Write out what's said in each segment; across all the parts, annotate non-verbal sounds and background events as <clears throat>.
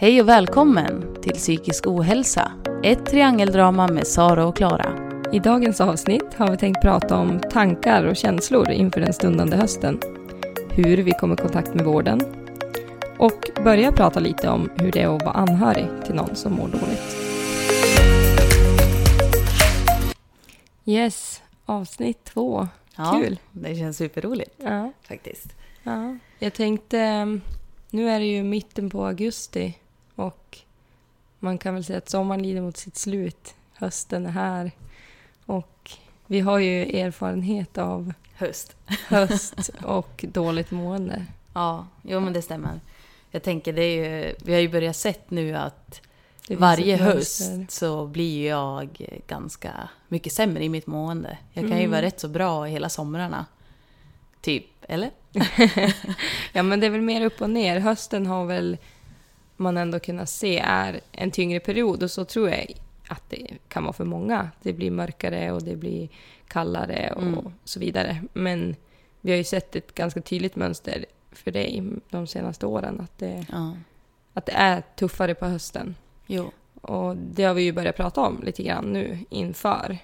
Hej och välkommen till Psykisk ohälsa, ett triangeldrama med Sara och Klara. I dagens avsnitt har vi tänkt prata om tankar och känslor inför den stundande hösten, hur vi kommer i kontakt med vården och börja prata lite om hur det är att vara anhörig till någon som mår dåligt. Yes, avsnitt två. Ja, Kul. Det känns superroligt Ja, faktiskt. ja. Jag tänkte, nu är det ju mitten på augusti och man kan väl säga att sommaren lider mot sitt slut. Hösten är här och vi har ju erfarenhet av Höst. <laughs> höst och dåligt mående. Ja, jo men det stämmer. Jag tänker, det är ju, vi har ju börjat sett nu att varje höst så blir ju jag ganska mycket sämre i mitt mående. Jag kan ju Mm. vara rätt så bra hela somrarna. Typ, eller? <laughs> Ja, men det är väl mer upp och ner. Hösten har väl man ändå kunnat se är en tyngre period och så tror jag att det kan vara för många. Det blir mörkare och det blir kallare och Mm. så vidare. Men vi har ju sett ett ganska tydligt mönster för dig de senaste åren att det, Ja. att det är tuffare på hösten. Jo. Och det har vi ju börjat prata om lite grann nu inför.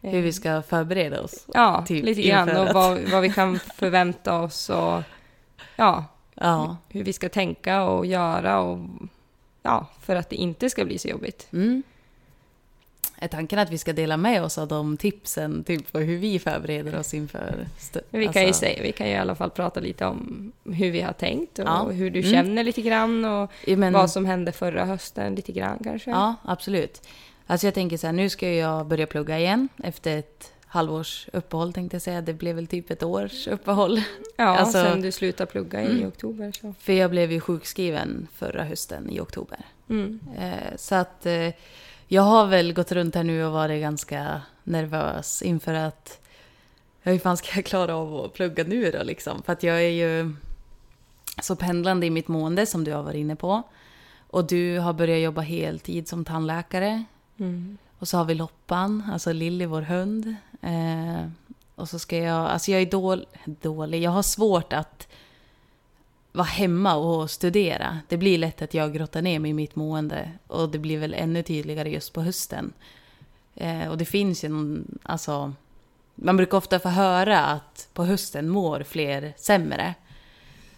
Hur vi ska förbereda oss. Ja, typ lite grann. Och vad, vad vi kan förvänta oss och ja, Ja. hur vi ska tänka och göra och ja, för att det inte ska bli så jobbigt. Mm. Är tanken att vi ska dela med oss av de tipsen, typ på hur vi förbereder oss inför... st- vi kan ju alltså- säga, vi kan ju i alla fall prata lite om hur vi har tänkt och Ja. hur du Mm. känner lite grann och Ja, men, vad som hände förra hösten lite grann kanske. Ja, absolut. Alltså jag tänker så här, nu ska jag börja plugga igen efter ett halvårs uppehåll tänkte jag säga. Det blev väl typ ett års uppehåll. ja <laughs> alltså- sen du slutade plugga i Mm. oktober så. För jag blev ju sjukskriven förra hösten i oktober. Mm. Eh, så att eh, jag har väl gått runt här nu och varit ganska nervös inför att hur fan ska jag klara av att plugga nu då liksom? För att jag är ju så pendlande i mitt mående som du har varit inne på. Och du har börjat jobba heltid som tandläkare. Mm. Och så har vi Loppan, alltså Lilly, vår hund. Eh, och så ska jag, alltså jag är dål, dålig, jag har svårt att vara hemma och studera. Det blir lätt att jag grottar ner mig i mitt mående. Och det blir väl ännu tydligare just på hösten. Eh, och det finns ju någon, alltså... Man brukar ofta få höra att på hösten mår fler sämre.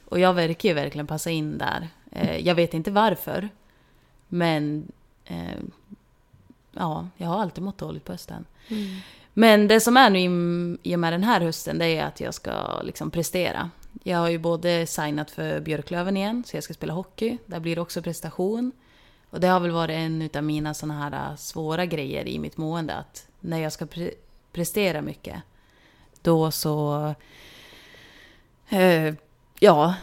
Och jag verkar ju verkligen passa in där. Eh, jag vet inte varför. Men eh, ja, jag har alltid mått dåligt på hösten. Mm. Men det som är nu i- och med den här hösten, det är att jag ska liksom prestera. Jag har ju både signat för Björklöven igen, så jag ska spela hockey. Där blir det också prestation. Och det har väl varit en av mina såna här äh, svåra grejer i mitt mående, att när jag ska pre- prestera mycket, då så... Eh, ja,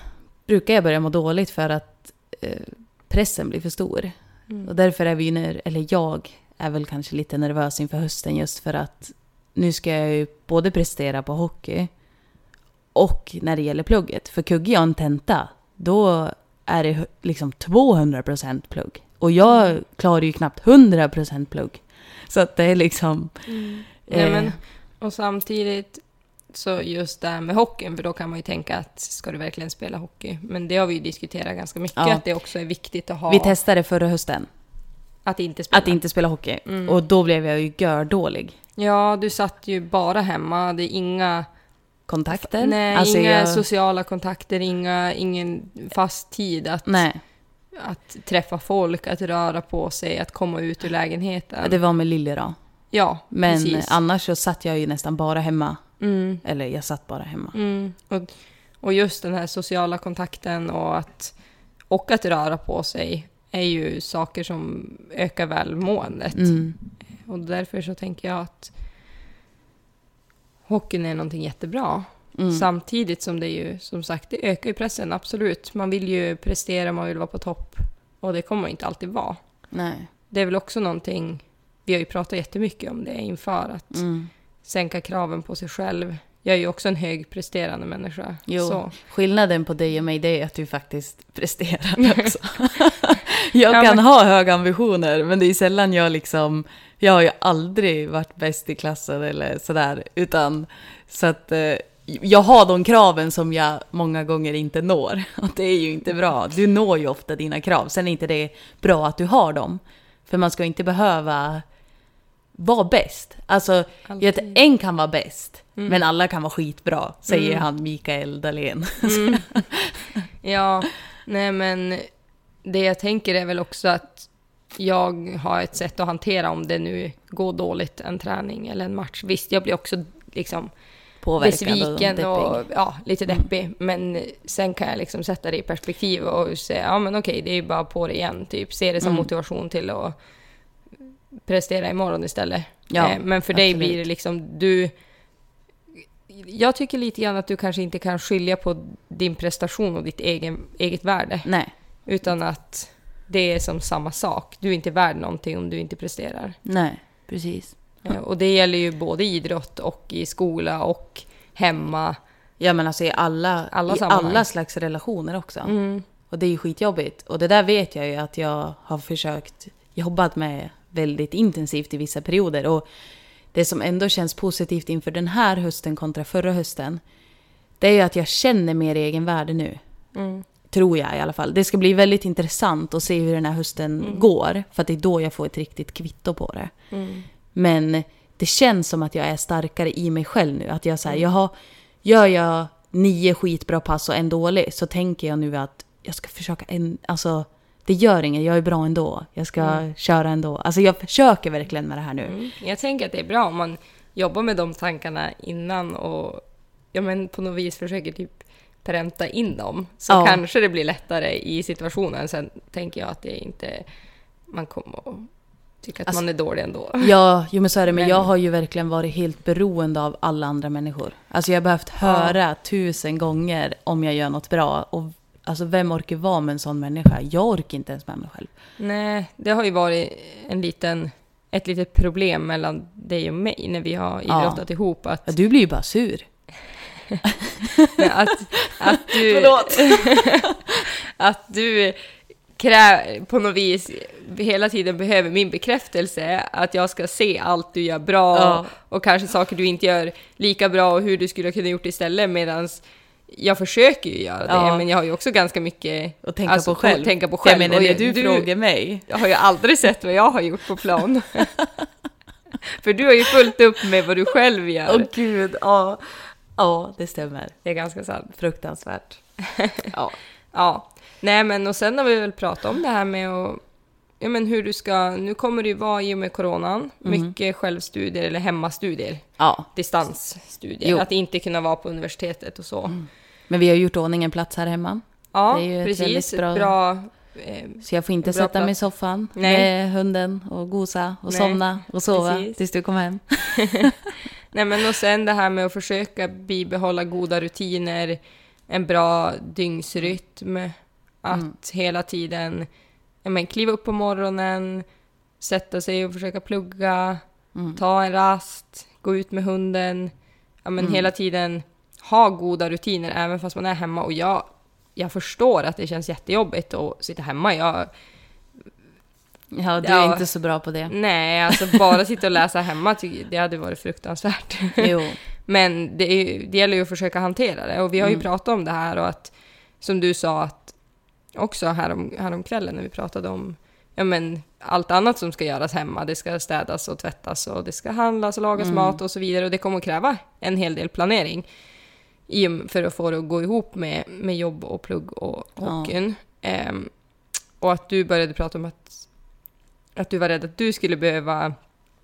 brukar jag börja må dåligt för att eh, pressen blir för stor. Mm. Och därför är vi ner- eller jag är väl kanske lite nervös inför hösten just för att nu ska jag ju både prestera på hockey och när det gäller plugget. För kuggar jag en tenta, då är det liksom 200% plugg. Och jag klarar ju knappt 100% plugg. Så att det är liksom... Mm. eh, Ja, men, och samtidigt så just det här med hockeyn, för då kan man ju tänka att ska du verkligen spela hockey? Men det har vi ju diskuterat ganska mycket, Ja. att det också är viktigt att ha... Vi testade förra hösten att inte spela. att inte spela hockey. Mm. Och då blev jag ju gördålig. Ja, du satt ju bara hemma, hade inga, Kontakter. nej, Alltså, inga jag- sociala kontakter, inga, ingen fast tid att, Nej, att träffa folk, att röra på sig, att komma ut ur lägenheten. det var med Lilly då. ja, Men precis. annars så satt jag ju nästan bara hemma. Mm, Eller jag satt bara hemma. mm. Och, och just den här sociala kontakten och att, och att röra på sig är ju saker som ökar välmåendet. Mm. Och därför så tänker jag att hockeyn är någonting jättebra. Mm. Samtidigt som det ju, som sagt, det ökar ju pressen, absolut. Man vill ju prestera, man vill vara på topp. Och det kommer inte alltid vara. Nej. Det är väl också någonting, vi har ju pratat jättemycket om det inför, att Mm. sänka kraven på sig själv. Jag är ju också en högpresterande människa. Jo. Så. Skillnaden på dig och mig det är att du faktiskt presterar <laughs> också. <laughs> jag Ja, kan men- ha höga ambitioner men det är sällan jag liksom... Jag har ju aldrig varit bäst i klassen eller sådär. Utan så att... eh, jag har de kraven som jag många gånger inte når. <laughs> Och det är ju inte bra. Du når ju ofta dina krav. Sen är inte det bra att du har dem. För man ska inte behöva vara bäst. Alltså, jag vet, en kan vara bäst. Mm. Men alla kan vara skitbra, säger Mm. han Mikael Dahlén. Mm. <laughs> Ja, nej men det jag tänker är väl också att jag har ett sätt att hantera om det nu går dåligt en träning eller en match. Visst, jag blir också liksom Påverkad och besviken deppig. och ja, lite Mm. deppig. Men sen kan jag liksom sätta det i perspektiv och säga ja men okej, det är ju bara på det igen. Typ se det som Mm. motivation till att prestera imorgon istället. Ja, Eh, men för dig absolut. blir det liksom du... Jag tycker lite grann att du kanske inte kan skilja på din prestation och ditt egen, eget värde. Nej, Utan att det är som samma sak. Du är inte värd någonting om du inte presterar. nej, precis. Eh, Och det gäller ju både i idrott och i skola och hemma. Ja men alltså i alla, Alla i sammanhang. alla slags relationer också. Mm. Och det är ju skitjobbigt. Och det där vet jag ju att jag har försökt jobbat med väldigt intensivt i vissa perioder. Och det som ändå känns positivt inför den här hösten kontra förra hösten, det är ju att jag känner mer egenvärde nu. Mm. Tror jag i alla fall. Det ska bli väldigt intressant att se hur den här hösten Mm. går. För att det är då jag får ett riktigt kvitto på det. Mm. Men det känns som att jag är starkare i mig själv nu. Att jag säger, Mm. jag har, gör jag nio skitbra pass och en dålig så tänker jag nu att jag ska försöka en, alltså det gör inget, jag är bra ändå. Jag ska Mm. köra ändå. Alltså jag försöker verkligen med det här nu. Mm. Jag tänker att det är bra om man jobbar med de tankarna innan och ja, men på något vis försöker typ pränta in dem. Så Ja. kanske det blir lättare i situationen. Sen tänker jag att det inte... Man kommer att tycka att Alltså- man är dålig ändå. Ja, jo men så är det. Men Men- jag har ju verkligen varit helt beroende av alla andra människor. Alltså jag har behövt höra tusen gånger om jag gör något bra. Och alltså vem orkar vara med en sån människa? Jag orkar inte ens med mig själv. Nej, det har ju varit en liten, ett litet problem mellan dig och mig när vi har Ja. idrottat ihop. Att, Ja, du blir ju bara sur. <laughs> att, att du... <laughs> Förlåt. <laughs> att du krä, på något vis hela tiden behöver min bekräftelse. Att jag ska se allt du gör bra Ja. och kanske saker du inte gör lika bra och hur du skulle kunna gjort istället. Medan jag försöker ju göra det, Ja. men jag har ju också ganska mycket Och tänka alltså, på själv. Tänka på själv. Jag menar, när jag- du, frågar mig. Jag har ju aldrig sett vad jag har gjort på plan. <laughs> För du har ju fullt upp med vad du själv gör. Åh gud, ja. Ja, det stämmer. Det är ganska sant. Fruktansvärt. <laughs> Ja. Ja. Nej men och sen har vi väl pratat om det här med att Ja men hur du ska, nu kommer det ju vara i och med coronan, Mm. mycket självstudier eller hemmastudier, ja. distansstudier, Jo. att inte kunna vara på universitetet och så. Men vi har gjort ordning en plats här hemma. Ja, ju ett precis. väldigt Bra, bra- eh, Så jag får inte Bra sätta mig i plats. soffan Nej. med hunden och gosa och Nej, somna och sova precis. tills du kommer hem. <laughs> <laughs> Nej men och sen det här med att försöka bibehålla goda rutiner, en bra dygnsrytm, att Mm. hela tiden ja, men, kliva upp på morgonen, sätta sig och försöka plugga, Mm. ta en rast, gå ut med hunden, ja men Mm. hela tiden ha goda rutiner även fast man är hemma och jag, jag förstår att det känns jättejobbigt att sitta hemma. Jag, Ja, du Ja. är inte så bra på det. nej, alltså bara sitta och läsa hemma, det hade varit fruktansvärt. Jo. <laughs> Men det, är, det gäller ju att försöka hantera det. Och vi har ju Mm. pratat om det här och att, som du sa, att också härom, häromkvällen när vi pratade om ja, men, allt annat som ska göras hemma. Det ska städas och tvättas och det ska handlas och lagas Mm. mat och så vidare. Och det kommer att kräva en hel del planering för att få det att gå ihop med, med jobb och plugg och Ja. hockeyn. Ehm, och att du började prata om att, att du var rädd att du skulle behöva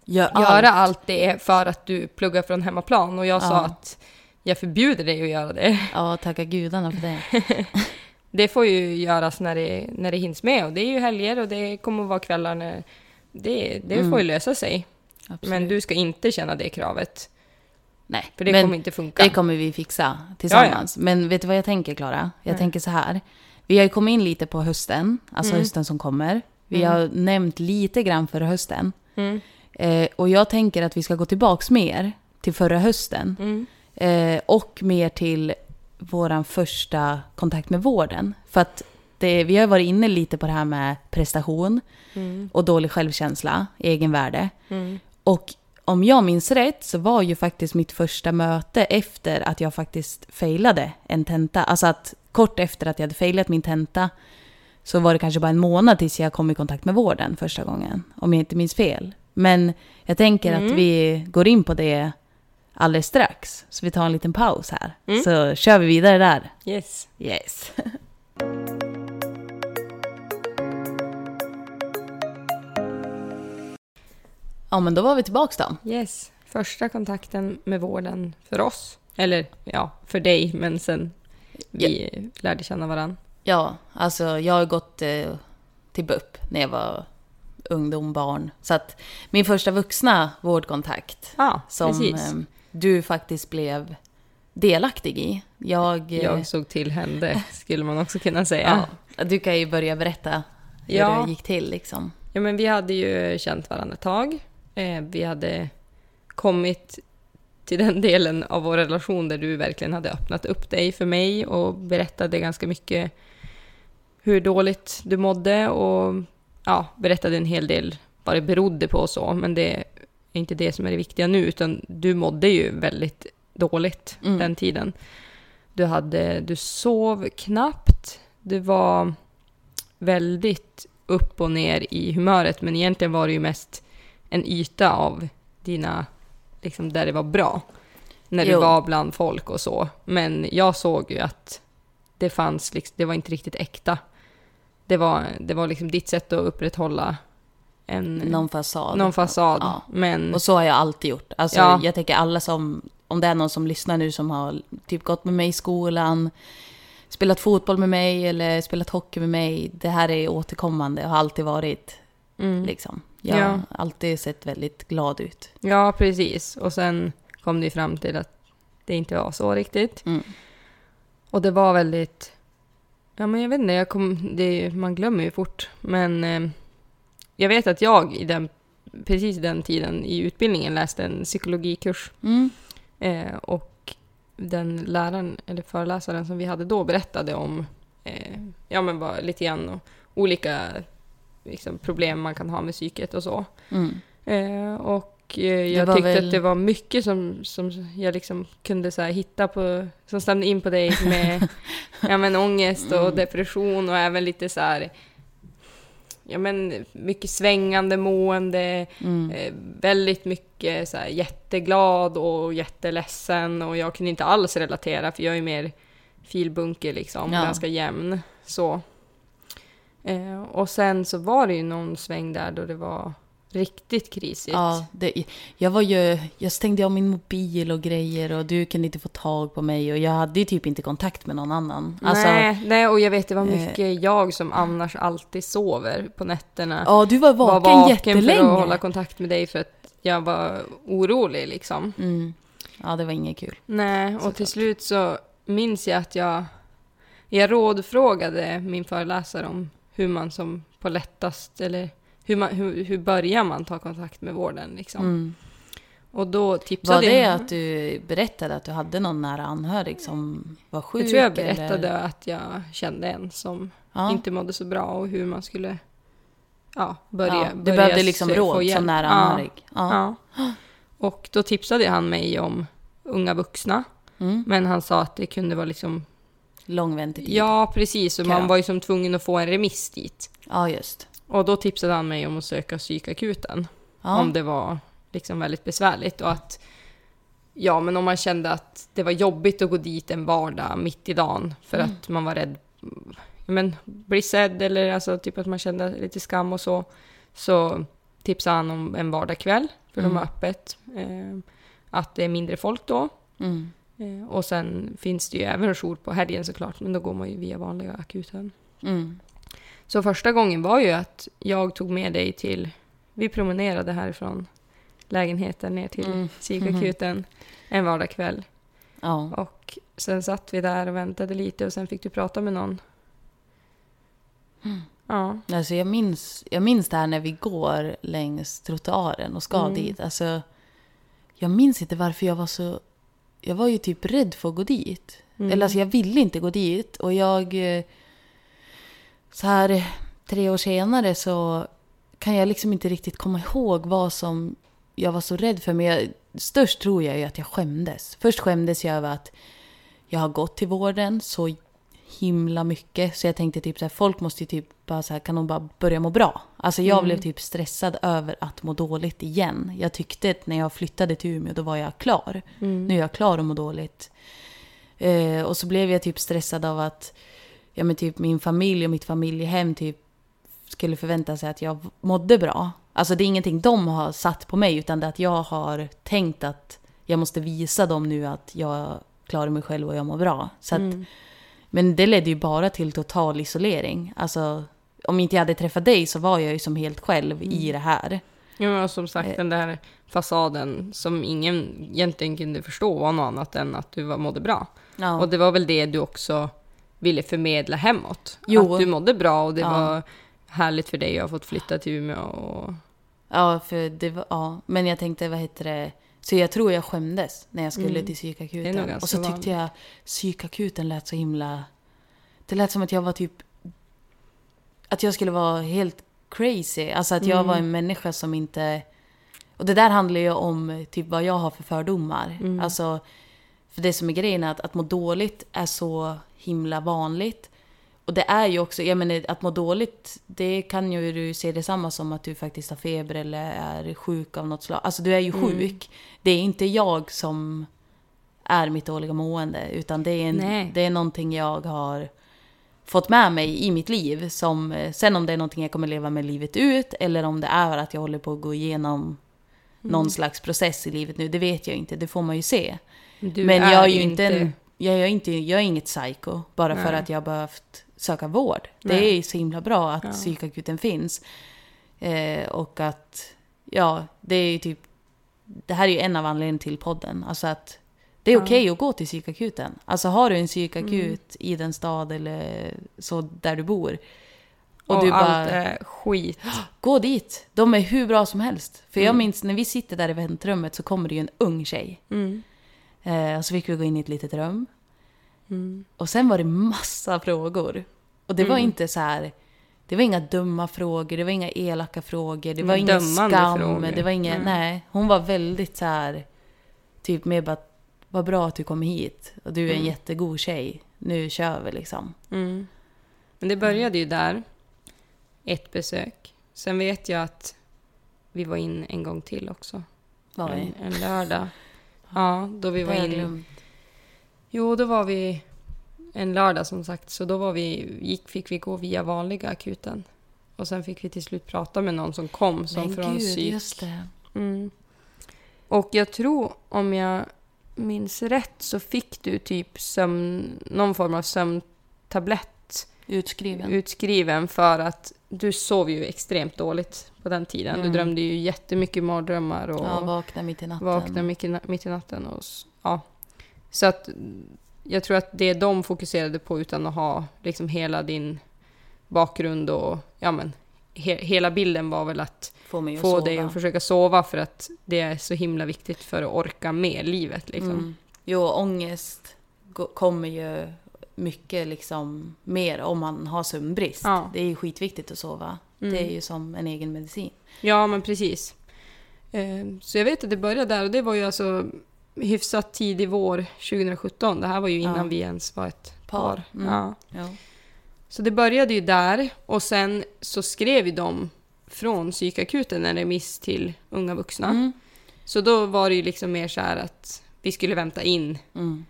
Gör göra allt. allt det för att du pluggar från hemmaplan. Och jag sa Ja. att jag förbjuder dig att göra det. Ja, tacka gudarna för det. <laughs> Det får ju göras när det, när det hinns med. Och det är ju helger och det kommer att vara kvällar när... Det, det Mm. får ju lösa sig. Absolut. Men du ska inte känna det kravet. Nej, För det kommer inte funka. det kommer vi fixa tillsammans. Men vet du vad jag tänker, Klara? Jag Nej. tänker så här. Vi har ju kommit in lite på hösten, alltså Mm. hösten som kommer. Vi Mm. har nämnt lite grann för hösten. Mm. Eh, och jag tänker att vi ska gå tillbaks mer till förra hösten. Mm. Eh, och mer till våran första kontakt med vården. För att det, vi har varit inne lite på det här med prestation Mm. och dålig självkänsla, egenvärde. Mm. Och om jag minns rätt så var ju faktiskt mitt första möte efter att jag faktiskt failade en tenta. Alltså att kort efter att jag hade failat min tenta så var det kanske bara en månad tills jag kom i kontakt med vården första gången. Om jag inte minns fel. Men jag tänker Mm. att vi går in på det alldeles strax. Så vi tar en liten paus här. Mm. Så kör vi vidare där. Yes. Yes. <laughs> ja, men då var vi tillbaks då. Yes. Första kontakten med vården för oss. Eller ja, för dig, men sen vi lärde känna varandra. Ja, alltså jag har gått eh, till BUP när jag var ungdom, barn. Så att min första vuxna vårdkontakt Ja, som precis. Du faktiskt blev delaktig i. Jag... eh, Jag såg till hände, skulle man också kunna säga. ja, du kan ju börja berätta hur Ja. det gick till liksom. Ja, men vi hade ju känt varandra ett tag. Eh, vi hade kommit till den <laughs> delen av vår relation där du verkligen hade öppnat upp dig för mig och berättade ganska mycket hur dåligt du mådde och ja, berättade en hel del vad det berodde på och så. Men det inte det som är det viktiga nu, utan du mådde ju väldigt dåligt Mm. den tiden. Du, hade, du sov knappt. Du var väldigt upp och ner i humöret, men egentligen var det ju mest en yta av dina, liksom där det var bra. När du Jo. var bland folk och så. Men jag såg ju att det fanns, liksom, det var inte riktigt äkta. Det var, det var liksom ditt sätt att upprätthålla en, Någon fasad. någon fasad. Ja. Men Och så har jag alltid gjort. Alltså, Ja. Jag tänker alla som, om det är någon som lyssnar nu som har typ gått med mig i skolan, spelat fotboll med mig eller spelat hockey med mig. Det här är återkommande och har alltid varit. mm. Liksom. Jag Ja. har alltid sett väldigt glad ut. Ja, precis. Och sen kom det ju fram till att det inte var så riktigt. Mm. Och det var väldigt... Ja, men jag vet inte, jag kom, det, man glömmer ju fort. Men eh, jag vet att jag i den, precis den tiden i utbildningen läste en psykologikurs. Mm. Eh, och den läraren, eller föreläsaren som vi hade då berättade om eh, ja, men bara lite grann olika liksom, problem man kan ha med psyket och så. Mm. Eh, och eh, jag tyckte väl- att det var mycket som, som jag liksom kunde så hitta på, som stämde in på dig med <laughs> ja, men ångest och Mm. depression och även lite så här, ja men mycket svängande mående, Mm. eh, väldigt mycket så här jätteglad och jätteledsen och jag kunde inte alls relatera för jag är mer filbunke liksom, Ja. ganska jämn så. Eh, och sen så var det ju någon sväng där då det var riktigt krisigt. Ja, det, jag var ju, jag stängde av min mobil och grejer och du kunde inte få tag på mig och jag hade ju typ inte kontakt med någon annan. Alltså, nej, nej, och jag vet det var eh, mycket jag som annars alltid sover på nätterna. Ja, du var var vaken, vaken jättelänge. för att hålla kontakt med dig för att jag var orolig liksom. Mm. Ja, det var inget kul. Nej, och Såklart. till slut så minns jag att jag, jag rådfrågade min föreläsare om hur man som på lättast, eller hur, man, hur, hur börjar man ta kontakt med vården liksom. Mm. Och då tipsade Var det jag... att du berättade att du hade någon nära anhörig som var sjuk? Jag tror jag berättade Eller? att jag kände en som Ja. inte mådde så bra och hur man skulle ja, börja, ja, du börja behövde liksom råd som nära anhörig? Ja. Ja. Och då tipsade han mig om unga vuxna. Mm. Men han sa att det kunde vara liksom... Lång väntetid? Ja, precis. Och man var ju som tvungen att få en remiss dit. Ja, just. Och då tipsade han mig om att söka psykakuten. Ja. Om det var liksom väldigt besvärligt. Och att... Ja, men om man kände att det var jobbigt att gå dit en vardag mitt i dagen för Mm. att man var rädd men, bli sedd eller alltså typ att man kände lite skam och så. Så tipsade han om en vardagkväll, för de Mm. har öppet. Eh, att det är mindre folk då. Mm. Eh, och sen finns det ju även jour på helgen såklart, men då går man ju via vanliga akuten. Mm. Så första gången var ju att jag tog med dig till, vi promenerade härifrån lägenheten ner till Mm. psykakuten en vardagkväll. Ja. Och sen satt vi där och väntade lite och sen fick du prata med någon. Mm. Ja. Alltså jag, minns, jag minns det här när vi går längs trottoaren och ska Mm. dit. Alltså, jag minns inte varför jag var så... Jag var ju typ rädd för att gå dit. Mm. Eller alltså jag ville inte gå dit. Och jag... Så här tre år senare så kan jag liksom inte riktigt komma ihåg vad som jag var så rädd för. Men jag, störst tror jag ju att jag skämdes. Först skämdes jag över att jag har gått till vården så himla mycket. Så jag tänkte typ så här, folk måste ju typ bara så här, kan de bara börja må bra? Alltså jag Mm. blev typ stressad över att må dåligt igen. Jag tyckte att när jag flyttade till Umeå då var jag klar. Mm. Nu är jag klar att må dåligt. Eh, och så blev jag typ stressad av att ja, men typ min familj och mitt familjehem typ skulle förvänta sig att jag mådde bra. Alltså det är ingenting de har satt på mig utan det är att jag har tänkt att jag måste visa dem nu att jag klarar mig själv och jag mår bra. Så att, Mm. Men det ledde ju bara till total isolering. Alltså om inte jag hade träffat dig så var jag ju som helt själv i Mm. det här. Ja, men som sagt, Eh. den där fasaden som ingen egentligen kunde förstå var något annat än att du var, mådde bra. Ja. Och det var väl det du också ville förmedla hemåt. Jo. Att du mådde bra och det Ja. var härligt för dig att ha fått flytta till Umeå. Och... Ja, för det var, ja. Men jag tänkte, vad heter det? Så jag tror jag skämdes när jag skulle Mm. till psykakuten. Och så tyckte vanligt. jag psykakuten lät så himla... Det lät som att jag var typ... Att jag skulle vara helt crazy. Alltså att jag Mm. var en människa som inte... Och det där handlar ju om typ vad jag har för fördomar. Mm. Alltså, för det som är grejen är att, att må dåligt är så himla vanligt. Och det är ju också, jag menar att må dåligt, det kan ju du se detsamma som att du faktiskt har feber eller är sjuk av något slag. Alltså du är ju Mm. sjuk. Det är inte jag som är mitt dåliga mående, utan det är, Nej. en, det är någonting jag har fått med mig i mitt liv. Som, eh, sen om det är någonting jag kommer leva med livet ut, eller om det är att jag håller på att gå igenom någon Mm. slags process i livet nu, det vet jag inte. Det får man ju se. Du Men jag är ju inte, en, jag, är inte jag är inget psycho bara för Nej. att jag har behövt söka vård. Det Nej. är så himla bra att Ja. psykakuten finns. Eh, och att, ja, det är ju typ, det här är ju en av anledningarna till podden. Alltså att det är Ja. okej att gå till psykakuten. Alltså har du en psykakut Mm. i den stad eller så där du bor. Och, Och, du allt bara, är skit. <gasps> gå dit. De är hur bra som helst. För jag Mm. minns när vi sitter där i väntrummet så kommer det ju en ung tjej. Mm. Eh, så fick vi gå in i ett litet rum. Mm. Och sen var det massa frågor. Och det var Mm. inte så här... Det var inga dumma frågor, det var inga elaka frågor, det var ingen skam. frågor. Det var inga, Nej. nej. Hon var väldigt så här... Typ mer bara, vad bra att du kom hit. Och du är en Mm. jättegod tjej. Nu kör vi liksom. Mm. Men det började ju där. Ett besök. Sen vet jag att vi var in en gång till också. Var vi. En, en lördag. Ja, då vi var Det är in. glömt. Jo, då var vi en lördag som sagt. Så då var vi, gick, fick vi gå via vanliga akuten. Och sen fick vi till slut prata med någon som kom som Men från gud, psyk. just det. Mm. Och jag tror, om jag minns rätt, så fick du typ sömn, någon form av sömntablett Utskriven. utskriven för att du sov ju extremt dåligt på den tiden. Du Mm. drömde ju jättemycket mardrömmar och ja, vakna mitt i natten. vaknade mitt i, mitt i natten. Och, ja. Så att jag tror att det de fokuserade på utan att ha liksom hela din bakgrund och ja men he, hela bilden var väl att Får mig att få sova. dig att försöka sova för att det är så himla viktigt för att orka med livet liksom. Mm. Jo, ångest kommer ju mycket liksom mer om man har sömnbrist. Ja. Det är ju skitviktigt att sova. Mm. Det är ju som en egen medicin. Ja, men precis. Eh, Så jag vet att det började där och det var ju alltså hyfsat tidig vår 2017. Det här var ju innan Ja. vi ens var ett par. Par, mm. Ja. Ja. Så det började ju där och sen så skrev ju de från psykakuten en remiss till unga vuxna. Mm. Så då var det ju liksom mer så här att vi skulle vänta in Mm.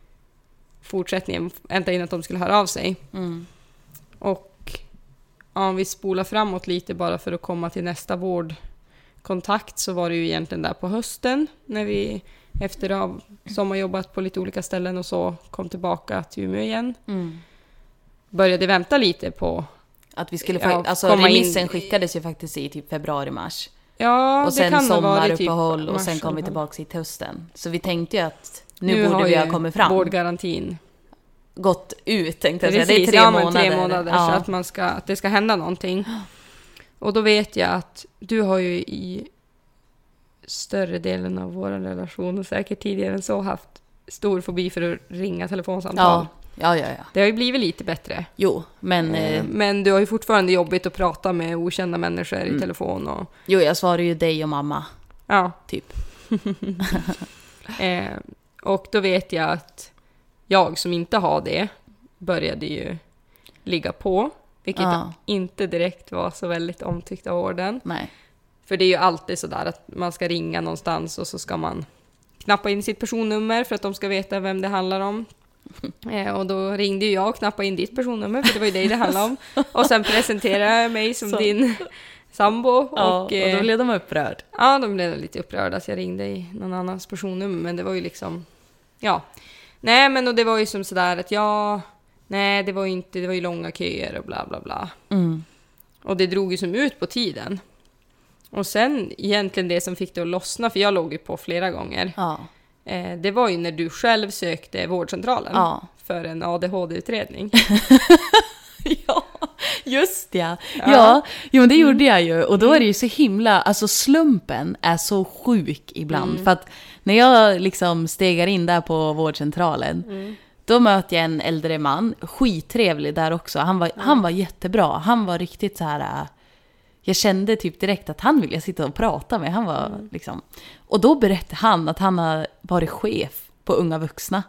Fortsättningen, vänta in att de skulle höra av sig. Mm. Och ja, om vi spolar framåt lite bara för att komma till nästa vårdkontakt så var det ju egentligen där på hösten när vi efter att ha sommarjobbat på lite olika ställen och så kom tillbaka till Umeå igen. Mm. Började vänta lite på... Att vi skulle få, Ja, alltså komma in- remissen skickades ju faktiskt i typ februari-mars. Ja, och sen typ sommaruppehåll och mars sen kom vi tillbaka hit hösten. Så vi tänkte ju att nu, Nu borde vi ha kommit fram. Vårdgarantin. Gått ut tänkte jag säga. Det är tre ja, månader. tre månader Ja. så att, man ska, att det ska hända någonting. Och då vet jag att du har ju i större delen av vår relation och säkert tidigare än så haft stor fobi för att ringa telefonsamtal. ja, ja, ja, ja. Det har ju blivit lite bättre. Jo, men... Eh, Eh, Men du har ju fortfarande jobbigt att prata med okända människor i Mm. telefon och... jo, jag svarar ju dig och mamma. Ja. Typ. <laughs> Eh, och då vet jag att jag som inte har det började ju ligga på. Vilket Ja. inte direkt var så väldigt omtyckt av orden. Nej. För det är ju alltid sådär att man ska ringa någonstans och så ska man knappa in sitt personnummer för att de ska veta vem det handlar om. <laughs> Eh, och då ringde ju jag och knappade in ditt personnummer för det var ju dig det handlade om. <laughs> Och sen presenterade jag mig som Så. din sambo. Ja, och, och eh, då blev de upprörd. Ja, de blev lite upprörda att jag ringde i någon annans personnummer, men det var ju liksom... Ja. Nej, men och det var ju som sådär att ja... Nej, det var ju inte... Det var ju långa köer och bla bla bla. Mm. Och det drog ju som ut på tiden. Och sen egentligen det som fick det att lossna, för jag låg ju på flera gånger. Ja. Eh, det var ju när du själv sökte vårdcentralen Ja. för en ADHD-utredning. <laughs> <laughs> ja, just ja. Ja. Ja, jo men det gjorde jag ju. Och då är det ju så himla, alltså slumpen är så sjuk ibland. För att när jag liksom stegar in där på vårdcentralen, då möter jag en äldre man, skittrevlig där också. Han var, han var jättebra. Han var riktigt så här... äh, Jag kände typ direkt att han ville sitta och prata med. Han var liksom... Och då berättade han att han har varit chef på Unga Vuxna.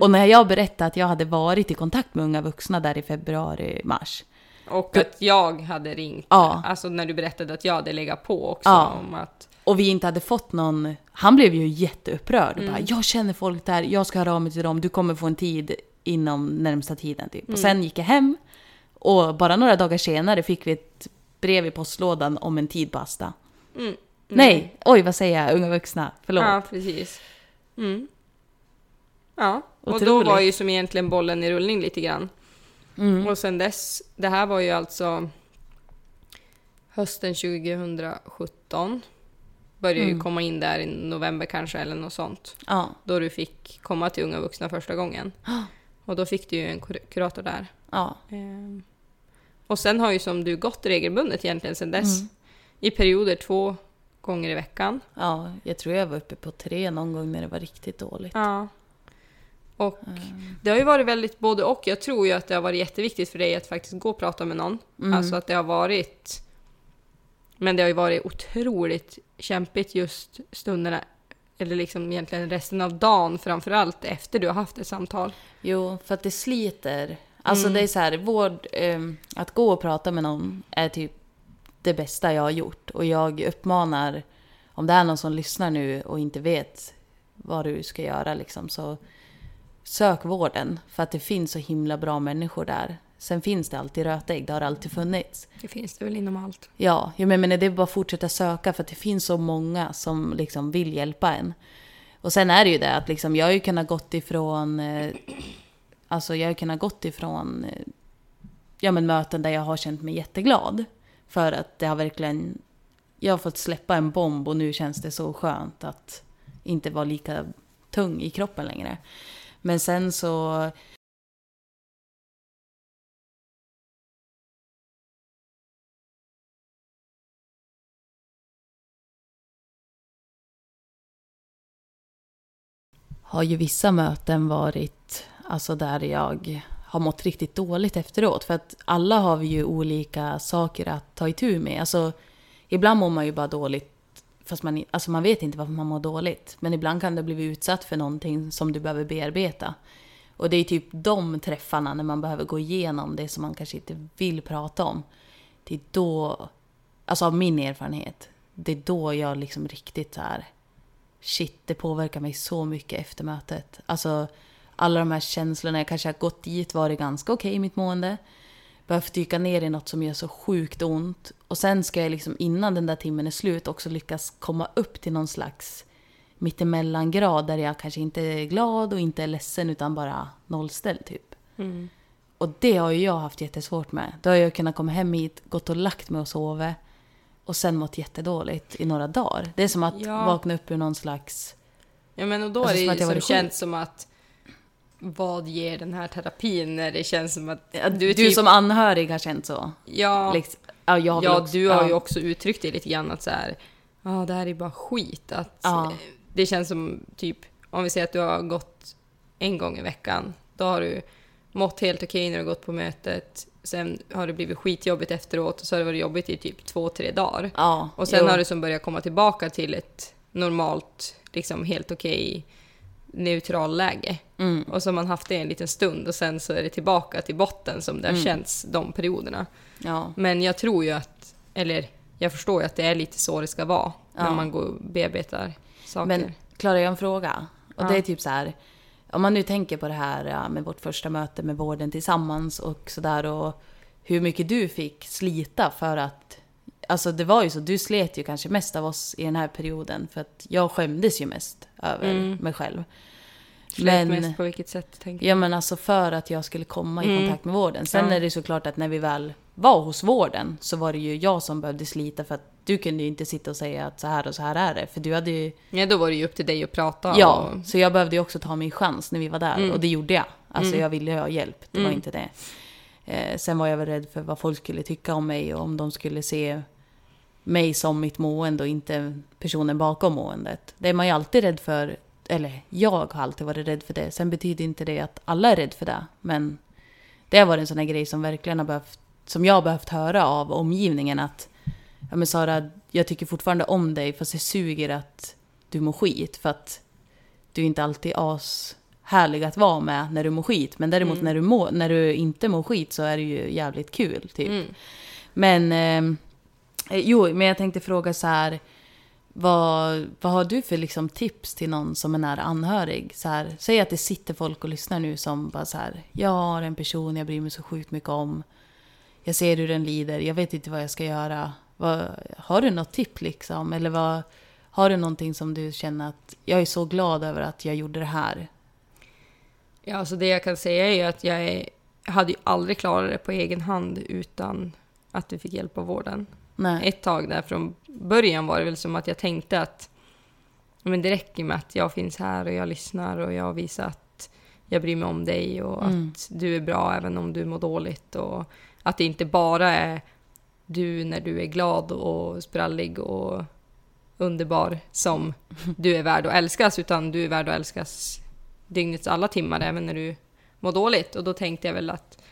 Och när jag berättade att jag hade varit i kontakt med Unga Vuxna där i februari-mars. Och att jag hade ringt, Ja. alltså när du berättade att jag hade legat på också Ja. om att... Och vi inte hade fått någon... Han blev ju jätteupprörd. Mm. Bara, jag känner folk där, jag ska höra av mig till dem, du kommer få en tid inom närmsta tiden. Typ. Mm. Och sen gick jag hem och bara några dagar senare fick vi ett brev i postlådan om en tid på Asta. Mm. Nej, oj vad säger jag, unga vuxna, förlåt. Ja, precis. Mm. Ja, och då Otroligt. var ju som egentligen bollen i rullning lite grann. Mm. Och sen dess, det här var ju alltså hösten 2017. Började ju Mm. komma in där i november kanske eller något sånt. Ja, Då du fick komma till Unga Vuxna första gången. Och då fick du ju en kur- kurator där. ja. Ehm. Och sen har ju som du gått regelbundet egentligen sen dess. Mm. I perioder två gånger i veckan. ja, jag tror jag var uppe på tre någon gång när det var riktigt dåligt. Ja. Och Mm. det har ju varit väldigt både och. Jag tror ju att det har varit jätteviktigt för dig att faktiskt gå och prata med någon. Mm. Alltså att det har varit... Men det har ju varit otroligt kämpigt just stunderna, eller liksom egentligen resten av dagen framförallt efter du har haft ett samtal. Jo, för att det sliter. Alltså Mm. det är så här, vård, ehm, att gå och prata med någon är typ det bästa jag har gjort. Och jag uppmanar, om det är någon som lyssnar nu och inte vet vad du ska göra liksom, så sök vården. För att det finns så himla bra människor där. Sen finns det alltid rötägg, det har alltid funnits. Det finns det väl inom allt. Ja, jag menar det är bara att fortsätta söka för att det finns så många som liksom vill hjälpa en. Och sen är det ju det att liksom, jag har ju kunnat gått ifrån... Eh, alltså jag har kunnat gått ifrån eh, ja, men möten där jag har känt mig jätteglad. För att det har verkligen... Jag har fått släppa en bomb och nu känns det så skönt att inte vara lika tung i kroppen längre. Men sen så... har ju vissa möten varit alltså där jag har mått riktigt dåligt efteråt. För att alla har vi ju olika saker att ta itu med. Alltså, ibland mår man ju bara dåligt fast man, alltså man vet inte varför man mår dåligt. Men ibland kan du bli utsatt för någonting som du behöver bearbeta. Och det är typ de träffarna när man behöver gå igenom det som man kanske inte vill prata om. Det är då, alltså av min erfarenhet, det är då jag liksom riktigt så här shit, det påverkar mig så mycket efter mötet. Alltså alla de här känslorna, jag kanske har gått dit, varit ganska okej i mitt mående. Behövt dyka ner i något som gör så sjukt ont. Och sen ska jag liksom innan den där timmen är slut också lyckas komma upp till någon slags mittemellangrad där jag kanske inte är glad och inte är ledsen utan bara nollställd typ. Mm. Och det har ju jag haft jättesvårt med. Då har jag kunnat komma hem hit, gått och lagt mig och sovit och sen mått jättedåligt i några dagar. Det är som att Ja. vakna upp ur någon slags... Ja men och då Alltså, är som det ju som varit känns som att vad ger den här terapin när det känns som att Ja, du, Du, är typ, som anhörig har känt så? ja, Liksom, ja, ja också, du har ja. ju också uttryckt det lite grann att så här, ja det här är bara skit. Att Ja. Det känns som typ, om vi säger att du har gått en gång i veckan, då har du mått helt okej när du gått på mötet. sen har det blivit skitjobbigt efteråt och så har det varit jobbigt i typ två, tre dagar. Ja, Och sen jo. har det som börjat komma tillbaka till ett normalt, liksom helt okej neutralläge. Mm. Och så har man haft det en liten stund och sen så är det tillbaka till botten som det har Mm. känts de perioderna. Ja. Men jag tror ju att, eller jag förstår ju att det är lite så det ska vara när Ja. man går och bearbetar saker. Men Klara, jag har en fråga. Och Ja. det är typ så här, om man nu tänker på det här med vårt första möte med vården tillsammans och sådär och hur mycket du fick slita för att Alltså det var ju så, du slet ju kanske mest av oss i den här perioden för att jag skämdes ju mest över Mm. mig själv. Slet Men, mest på vilket sätt tänker ja men alltså för att jag skulle komma i Mm. kontakt med vården. Sen Ja. är det såklart att när vi väl var hos vården så var det ju jag som behövde slita för att du kunde ju inte sitta och säga att så här och så här är det. För du hade ju Ja, då var det ju upp till dig att prata. Ja, Och, så jag behövde ju också ta min chans när vi var där. Mm. Och det gjorde jag. Alltså Mm. jag ville ha hjälp, det var Mm. inte det. Eh, sen var jag väl rädd för vad folk skulle tycka om mig och om de skulle se mig som mitt mående och inte personen bakom måendet. Det är man ju alltid rädd för. Eller jag har alltid varit rädd för det. Sen betyder inte det att alla är rädd för det. Men det har varit en sån här grej som verkligen har behövt, som jag har behövt höra av omgivningen att Ja men Sara, jag tycker fortfarande om dig fast det suger att du mår skit. För att du är inte alltid as härlig att vara med när du mår skit. Men däremot Mm. när, du mår, när du inte mår skit så är det ju jävligt kul. Typ. mm. Men, eh, Eh, jo, men jag tänkte fråga så här. Vad, vad har du för liksom, tips till någon som är nära anhörig? Så här, säg att det sitter folk och lyssnar nu som bara så här. Jag har en person jag bryr mig så sjukt mycket om. Jag ser hur den lider. Jag vet inte vad jag ska göra. Vad, har du något tips liksom? Eller vad, har du någonting som du känner att jag är så glad över att jag gjorde det här? Ja, alltså det jag kan säga är ju att jag, är, jag hade ju aldrig klarat det på egen hand utan att vi fick hjälp av vården. Nej. Ett tag där från början var det väl som att jag tänkte att men det räcker med att jag finns här och jag lyssnar och jag visar att jag bryr mig om dig och Mm. att du är bra även om du mår dåligt och att det inte bara är du när du är glad och sprallig och underbar som du är värd att älskas utan du är värd att älskas dygnets alla timmar även när du mår dåligt och då tänkte jag väl att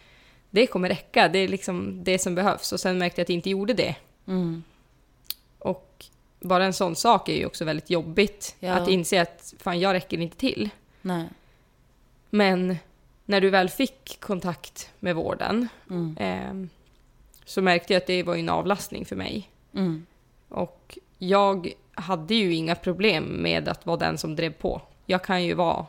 det kommer räcka, det är liksom det som behövs och sen märkte jag att det inte gjorde det Mm. och bara en sån sak är ju också väldigt jobbigt. Ja. Att inse att fan, jag räcker inte till. Nej. Men när du väl fick kontakt med vården Mm. eh, så märkte jag att det var en avlastning för mig. Mm. Och jag hade ju inga problem med att vara den som drev på. Jag kan ju vara...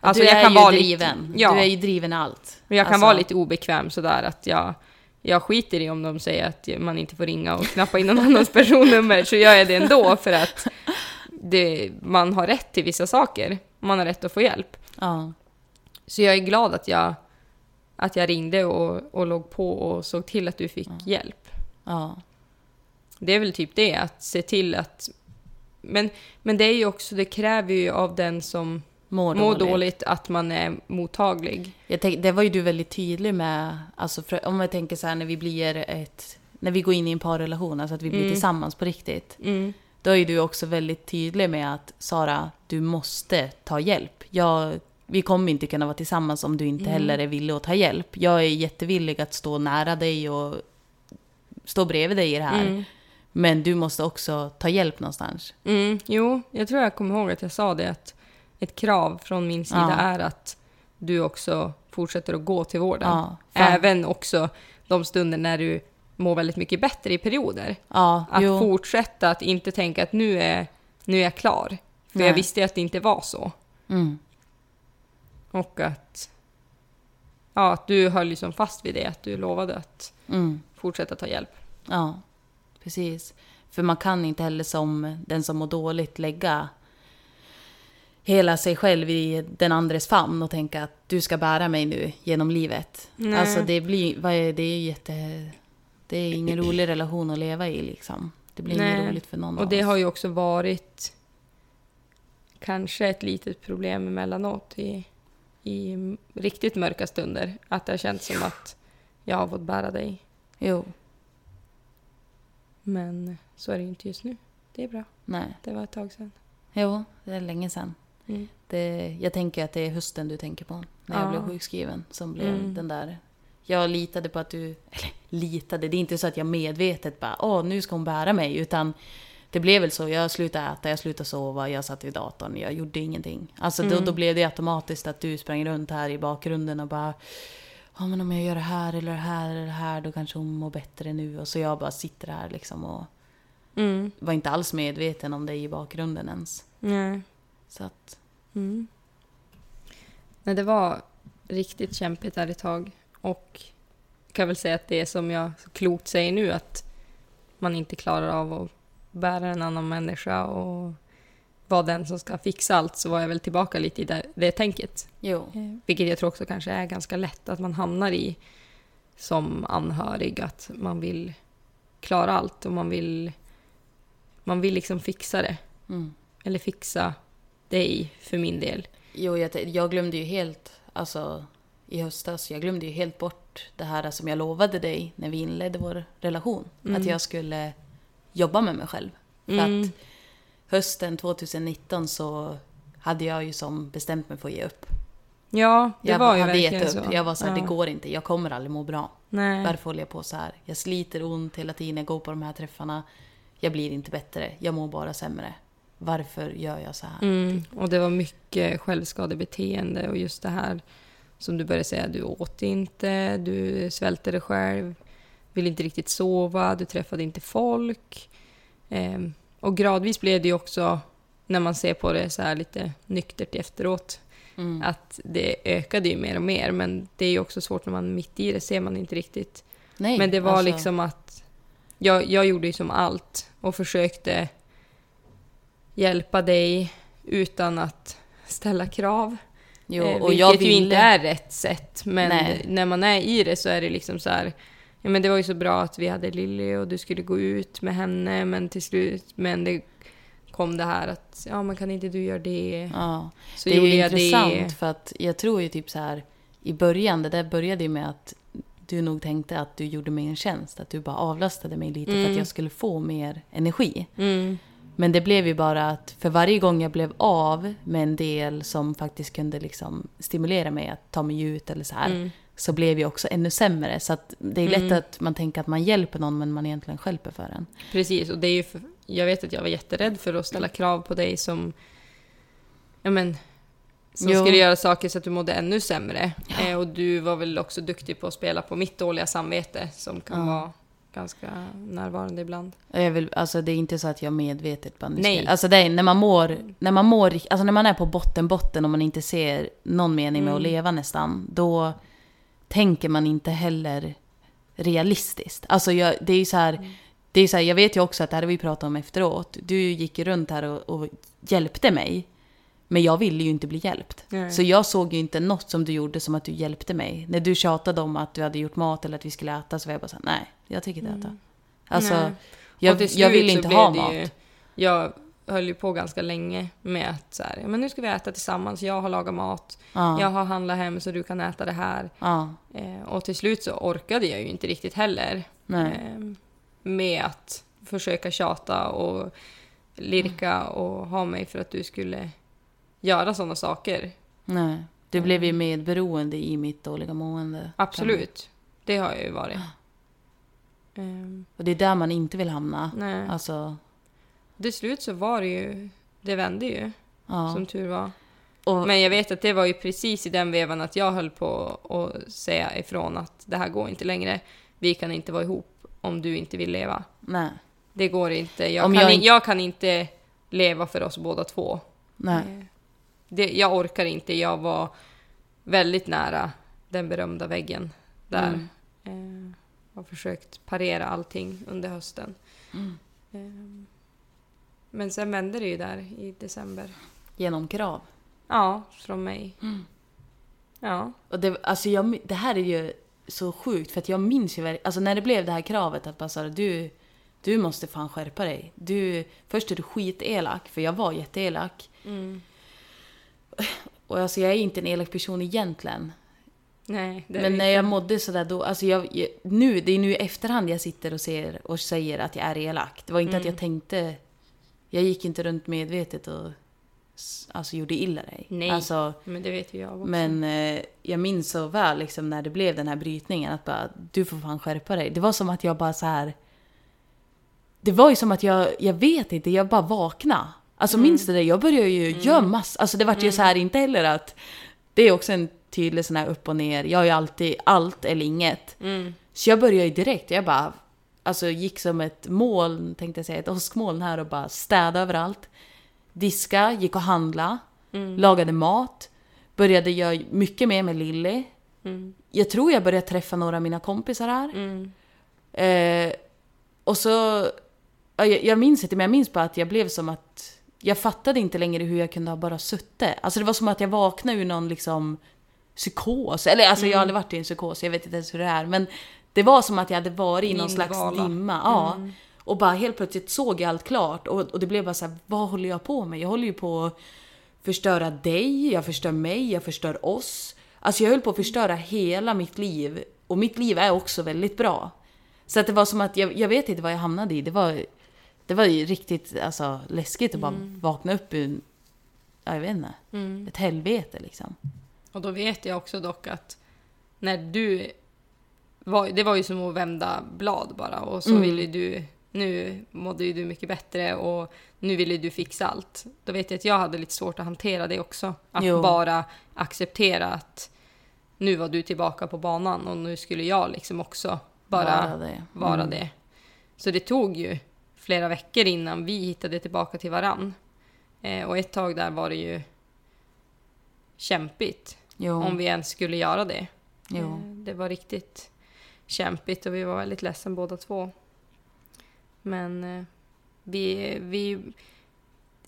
Alltså du jag är kan ju vara driven. Lite, ja, Du är ju driven allt. men jag kan Alltså, vara lite obekväm sådär att jag, jag skiter i om de säger att man inte får ringa och knappa in någon annans personnummer så gör jag det ändå för att det, man har rätt till vissa saker. Man har rätt att få hjälp. Ja. Så jag är glad att jag, att jag ringde och, och låg på och såg till att du fick hjälp. Ja. Det är väl typ det, att se till att... Men, men det är ju också, det kräver ju av den som Mår dåligt. dåligt att man är mottaglig. Jag tänk, det var ju du väldigt tydlig med, alltså för, om jag tänker så här när vi blir ett, när vi går in i en parrelation, alltså att vi blir Mm. tillsammans på riktigt. Mm. Då är du också väldigt tydlig med att Sara, du måste ta hjälp. Jag, vi kommer inte kunna vara tillsammans om du inte Mm. heller är villig att ta hjälp. Jag är jättevillig att stå nära dig och stå bredvid dig i det här. Mm. Men du måste också ta hjälp någonstans. Mm, jo, jag tror jag kommer ihåg att jag sa det att ett krav från min sida Ja. är att du också fortsätter att gå till vården. Ja. Även också de stunder när du mår väldigt mycket bättre i perioder. Ja, Att jo. fortsätta att inte tänka att nu är, nu är jag klar. För Nej. jag visste ju att det inte var så. Mm. Och att, ja, att du höll liksom fast vid det, att du lovade att Mm. fortsätta ta hjälp. Ja, precis. För man kan inte heller som den som mår dåligt lägga hela sig själv i den andres famn och tänka att du ska bära mig nu genom livet. Nej. Alltså det blir, det är ju jätte... Det är ingen <clears throat> rolig relation att leva i liksom. Det blir Nej. inget roligt för någon Och av det oss. har ju också varit kanske ett litet problem emellanåt i, i riktigt mörka stunder. Att det har känts som att jag har fått bära dig. Jo, Men så är det ju inte just nu. Det är bra. nej. Det var ett tag sedan. Jo, det är länge sedan. Mm. Det, jag tänker att det är hösten du tänker på. När jag Ja. blev sjukskriven. Som blev Mm. den där jag litade på att du... <laughs> Eller litade, det är inte så att jag medvetet bara åh, nu ska hon bära mig, utan det blev väl så. Jag slutade äta, jag slutade sova, jag satt vid datorn, jag gjorde ingenting. Alltså då, Mm. då blev det automatiskt att du sprang runt här i bakgrunden och bara Ja men om jag gör det här eller det här eller det här då kanske hon mår bättre nu. Och så jag bara sitter här liksom och Mm. var inte alls medveten om dig i bakgrunden ens. Nej. Så att, Mm. Nej, det var riktigt kämpigt där ett tag. Och jag kan väl säga att det är som jag så klokt säger nu, att man inte klarar av att bära en annan människa och vara den som ska fixa allt, så var jag väl tillbaka lite i det, det tänket. jo. Vilket jag tror också kanske är ganska lätt att man hamnar i som anhörig, att man vill klara allt och man vill, man vill liksom fixa det. Mm. Eller fixa dig, för min del. Jo, jag, jag glömde ju helt, alltså i höstas, jag glömde ju helt bort det här som jag lovade dig när vi inledde vår relation. Mm. Att jag skulle jobba med mig själv. För Mm. att hösten 2019 så hade jag ju som bestämt mig för att ge upp. Ja, det jag var ju hade verkligen gett så. upp. Jag var så här, ja. det går inte, jag kommer aldrig må bra. Nej. Varför håller jag på så här? Jag sliter ont hela tiden, jag går på de här träffarna. Jag blir inte bättre, jag mår bara sämre. Varför gör jag så här? Mm. Och det var mycket självskadebeteende och just det här som du började säga, du åt inte, du svälte dig själv, ville inte riktigt sova, du träffade inte folk. Ehm, och gradvis blev det ju också, när man ser på det så här lite nyktert efteråt, Mm. att det ökade ju mer och mer. Men det är ju också svårt när man är mitt i det, ser man inte riktigt. Nej, Men det var alltså, liksom att jag, jag gjorde ju som allt och försökte hjälpa dig utan att ställa krav. Jo, Eh, och vilket jag ju ville... inte är rätt sätt. Men Nej. när man är i det så är det liksom så här. Ja, men det var ju så bra att vi hade Lilly och du skulle gå ut med henne men till slut, men det kom det här att ja men kan inte du göra det? Ja. Så det är ju intressant det. för att jag tror ju typ så här i början, det där började ju med att du nog tänkte att du gjorde mig en tjänst. Att du bara avlastade mig lite för Mm. att jag skulle få mer energi. Mm. Men det blev ju bara att för varje gång jag blev av med en del som faktiskt kunde liksom stimulera mig att ta mig ut eller så här. Mm. Så blev jag också ännu sämre. Så att det är lätt Mm. att man tänker att man hjälper någon men man egentligen stjälper för en. Precis, och det är ju för, jag vet att jag var jätterädd för att ställa krav på dig som, ja men, som Jo. skulle göra saker så att du mådde ännu sämre. Eh, och du var väl också duktig på att spela på mitt dåliga samvete som kan Ja. vara ganska närvarande ibland. Jag vill, alltså det är inte så att jag medvetet ska Nej. Alltså det är när man mår, när man mår, alltså när man är på botten, botten och man inte ser någon mening med att Mm. leva nästan, då tänker man inte heller realistiskt. Alltså jag, det är ju så här, Mm. det är så här, jag vet ju också att det här har vi pratat om efteråt. Du gick runt här och, och hjälpte mig. Men jag ville ju inte bli hjälpt. Nej. Så jag såg ju inte något som du gjorde som att du hjälpte mig. När du tjatade om att du hade gjort mat eller att vi skulle äta så var jag bara så här, nej, jag tycker inte äta. Mm. Alltså, Nej. Jag, jag vill inte ha mat. ju- jag höll ju på ganska länge med att så här, men nu ska vi äta tillsammans, jag har lagat mat, Ja, jag har handlat hem så du kan äta det här. ja, Eh, och till slut så orkade jag ju inte riktigt heller. eh, med att försöka tjata och lirka och ha mig för att du skulle göra sådana saker. nej. Du blev ju medberoende i mitt dåliga mående. Absolut. Det har jag ju varit. Ehm, Och det är där man inte vill hamna. nej. Alltså, Till slut så var det ju, det vände ju, ja. som tur var. och, Men jag vet att det var ju precis i den vevan att jag höll på att säga ifrån att det här går inte längre. Vi kan inte vara ihop om du inte vill leva. nej, Det går inte. Jag, Om kan, jag i- inte- jag kan inte leva för oss båda två. nej. Eh, Det, jag orkar inte. Jag var väldigt nära den berömda väggen där. Mm. Har försökt parera allting under hösten. Mm. Eh, men sen vände det ju där i december. Genom krav. Ja, från mig. Mm. Ja. Och det, alltså jag, det här är ju så sjukt för att jag minns ju alltså när det blev det här kravet att bara så här, du, du måste fan skärpa dig. Du, först är du skitelak, för jag var jätteelak. Mm. Och alltså jag är inte en elak person egentligen. Nej, Men när jag mådde sådär då, alltså jag, jag, nu, det är nu i efterhand jag sitter och ser och säger att jag är elak. Det var inte att Mm. jag tänkte, jag gick inte runt medvetet och alltså, gjorde illa dig. Nej. Alltså, Men det vet ju jag också. men eh, jag minns så väl liksom, när det blev den här brytningen att bara, du får fan skärpa dig. Det var som att jag bara så här. Det var ju som att jag, jag vet inte, jag bara vakna. Alltså minns du det? Jag började ju gömmas. Alltså det vart ju så här inte heller att, det är också en tydlig sån här upp och ner. Jag är ju alltid allt eller inget. Mm. Så jag började ju direkt, jag bara, alltså gick som ett moln, tänkte jag säga, ett åskmoln här och bara städa överallt. Diska, gick och handla, Mm. lagade mat, började göra mycket mer med Lilly. Mm. Jag tror jag började träffa några av mina kompisar här. Mm. Eh, och så, ja, jag, jag minns inte, men jag minns bara att jag blev som att jag fattade inte längre hur jag kunde ha bara suttit. Alltså det var som att jag vaknade ur någon liksom psykos. Eller alltså jag har aldrig varit i en psykos, jag vet inte ens hur det är. Men det var som att jag hade varit i någon slags dimma. Ja. Mm. Och bara helt plötsligt såg jag allt klart. Och, och det blev bara så här, vad håller jag på med? Jag håller ju på att förstöra dig, jag förstör mig, jag förstör oss. Alltså jag höll på att förstöra hela mitt liv. Och mitt liv är också väldigt bra. Så att det var som att, jag, jag vet inte vad jag hamnade i. Det var, det var ju riktigt alltså, läskigt att bara vakna upp ur, ja, jag vet inte, Mm. ett helvete liksom. Och då vet jag också dock att när du... Var, det var ju som att vända blad bara och så Mm. ville du... Nu mådde ju du mycket bättre och nu ville du fixa allt. Då vet jag att jag hade lite svårt att hantera det också. Att Jo. bara acceptera att nu var du tillbaka på banan och nu skulle jag liksom också bara det. vara Mm. det. Så det tog ju flera veckor innan vi hittade tillbaka till varann. Eh, och ett tag där var det ju kämpigt. Jo, Om vi ens skulle göra det. jo. Eh, Det var riktigt kämpigt och vi var väldigt ledsen båda två. Men eh, vi, vi...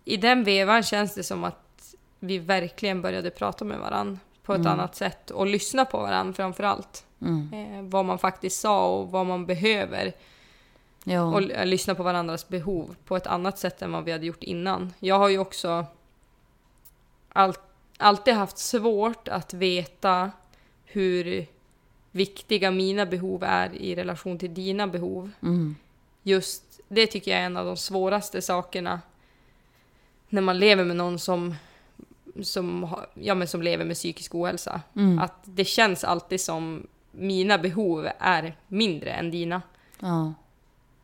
I den vevan känns det som att vi verkligen började prata med varann på ett Mm. annat sätt och lyssna på varann framför allt. Mm. Eh, vad man faktiskt sa och vad man behöver. Jo. Och lyssna på varandras behov på ett annat sätt än vad vi hade gjort innan. Jag har ju också all, alltid haft svårt att veta hur viktiga mina behov är i relation till dina behov. Mm. Just det tycker jag är en av de svåraste sakerna när man lever med någon som, som, ja, men som lever med psykisk ohälsa. Mm. Att det känns alltid som mina behov är mindre än dina. Ja.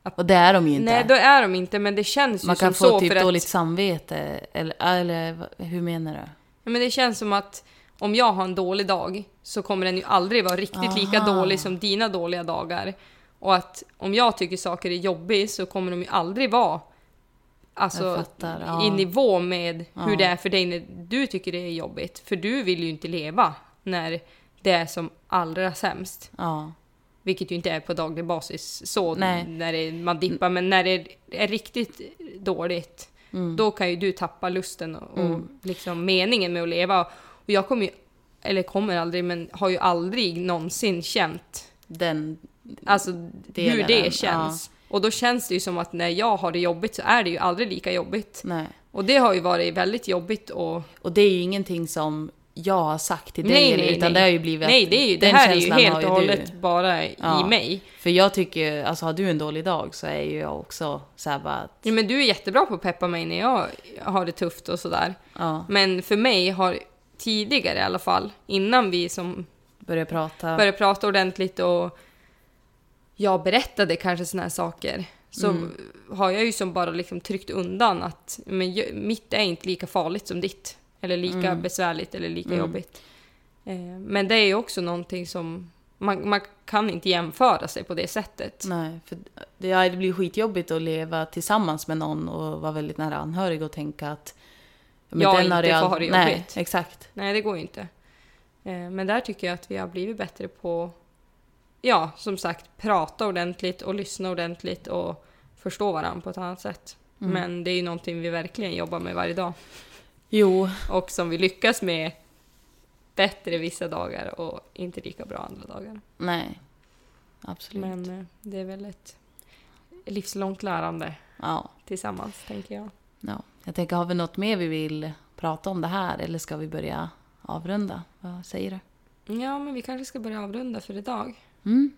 Att- Och det är de ju inte. Nej, då är de inte, men det känns Man ju kan som få så typ för dåligt att... samvete. Eller, eller hur menar du? Men det känns som att om jag har en dålig dag så kommer den ju aldrig vara riktigt lika Aha. dålig som dina dåliga dagar. Och att om jag tycker saker är jobbigt så kommer de ju aldrig vara alltså, fattar, ja. i nivå med hur Ja. det är för dig när du tycker det är jobbigt. För du vill ju inte leva när det är som allra sämst. Ja. Vilket ju inte är på daglig basis så Nej. när det, man dippar, men när det är riktigt dåligt Mm. då kan ju du tappa lusten och, och Mm. liksom meningen med att leva. Och jag kommer ju, eller kommer aldrig, men har ju aldrig någonsin känt Den... alltså Delen, hur det känns. Och då känns det ju som att när jag har det jobbigt så är det ju aldrig lika jobbigt. Nej. Och det har ju varit väldigt jobbigt och Och det är ju ingenting som jag har sagt till dig, Nej, eller, nej, utan nej. det har ju blivit nej, det, är ju, det här är ju helt och hållet Du. bara i Ja. mig. För jag tycker alltså har du en dålig dag så är ju jag också såhär bara att, Ja, men du är jättebra på att peppa mig när jag har det tufft och sådär. ja, Men för mig har tidigare i alla fall, innan vi som börja prata. började prata ordentligt och jag berättade kanske såna här saker så Mm. har jag ju som bara liksom tryckt undan att men, mitt är inte lika farligt som ditt. Eller lika Mm. besvärligt eller lika Mm. jobbigt. Eh, men det är ju också någonting som man, man kan inte jämföra sig på det sättet. Nej, för det, ja, det blir skitjobbigt att leva tillsammans med någon och vara väldigt nära anhörig och tänka att men Jag har inte jag- får ha det Nej, jobbigt. exakt. Nej, det går ju inte. Eh, Men där tycker jag att vi har blivit bättre på, ja, som sagt, prata ordentligt och lyssna ordentligt och förstå varandra på ett annat sätt. Mm. Men det är ju någonting vi verkligen jobbar med varje dag Jo, och som vi lyckas med bättre vissa dagar och inte lika bra andra dagar. nej. Absolut. Men eh, det är väl ett livslångt lärande Ja, tillsammans, tänker jag. ja. Jag tänker, har vi något mer vi vill prata om det här eller ska vi börja avrunda? Vad säger du? Ja, men vi kanske ska börja avrunda för idag. Mm?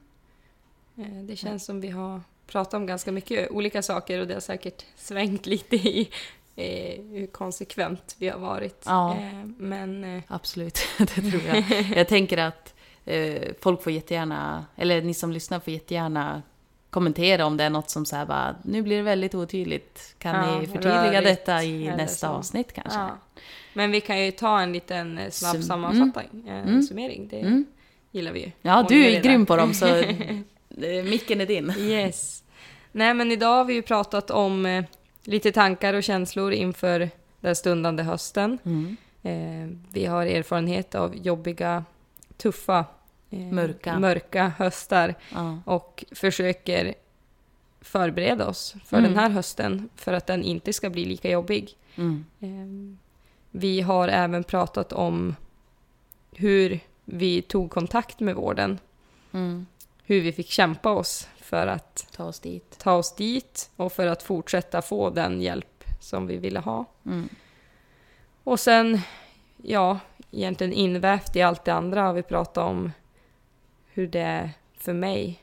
Eh, Det känns som vi har pratat om ganska mycket olika saker och det har säkert svängt lite i eh, hur konsekvent vi har varit. Ja. Eh, men eh, Absolut, <laughs> det tror jag. Jag tänker att eh, folk får jättegärna, eller ni som lyssnar får jättegärna kommentera om det är något som så här bara, nu blir det väldigt otydligt. Kan Ja, ni förtydliga rörigt detta i nästa så. avsnitt kanske? ja. Men vi kan ju ta en liten eh, snabb Sum- sammanfattning, eh, Mm. summering. Det Mm. gillar vi ju. Ja, du är grym på dem så <laughs> micken är din. Yes. Nej, men idag har vi ju pratat om lite tankar och känslor inför den stundande hösten. Mm. Eh, vi har erfarenhet av jobbiga, tuffa, eh, Mörka. mörka höstar Ja. och försöker förbereda oss för Mm. den här hösten för att den inte ska bli lika jobbig. Mm. Eh, vi har även pratat om hur vi tog kontakt med vården, Mm. hur vi fick kämpa oss för att Ta oss dit. ta oss dit och för att fortsätta få den hjälp som vi ville ha. Mm. Och sen, ja, egentligen invävt i allt det andra har vi pratat om hur det är för mig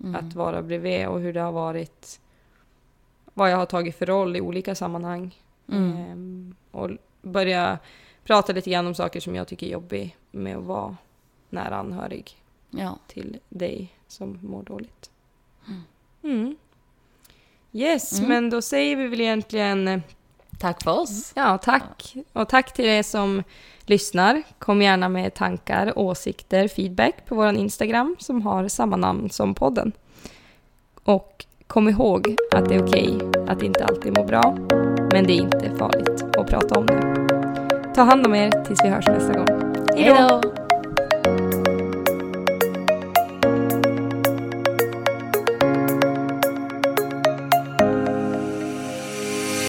Mm. att vara bredvid och hur det har varit, vad jag har tagit för roll i olika sammanhang. Mm. Ehm, och börja prata lite grann om saker som jag tycker är jobbigt med att vara nära anhörig Ja. till dig som mår dåligt. Mm. Mm. Yes, Mm. men då säger vi väl egentligen eh, Tack för oss. Ja, tack. Och tack till er som lyssnar. Kom gärna med tankar, åsikter, feedback på vår Instagram som har samma namn som podden. Och kom ihåg att det är okej att inte alltid må bra, men det är inte farligt att prata om det. Ta hand om er tills vi hörs nästa gång. Hej då!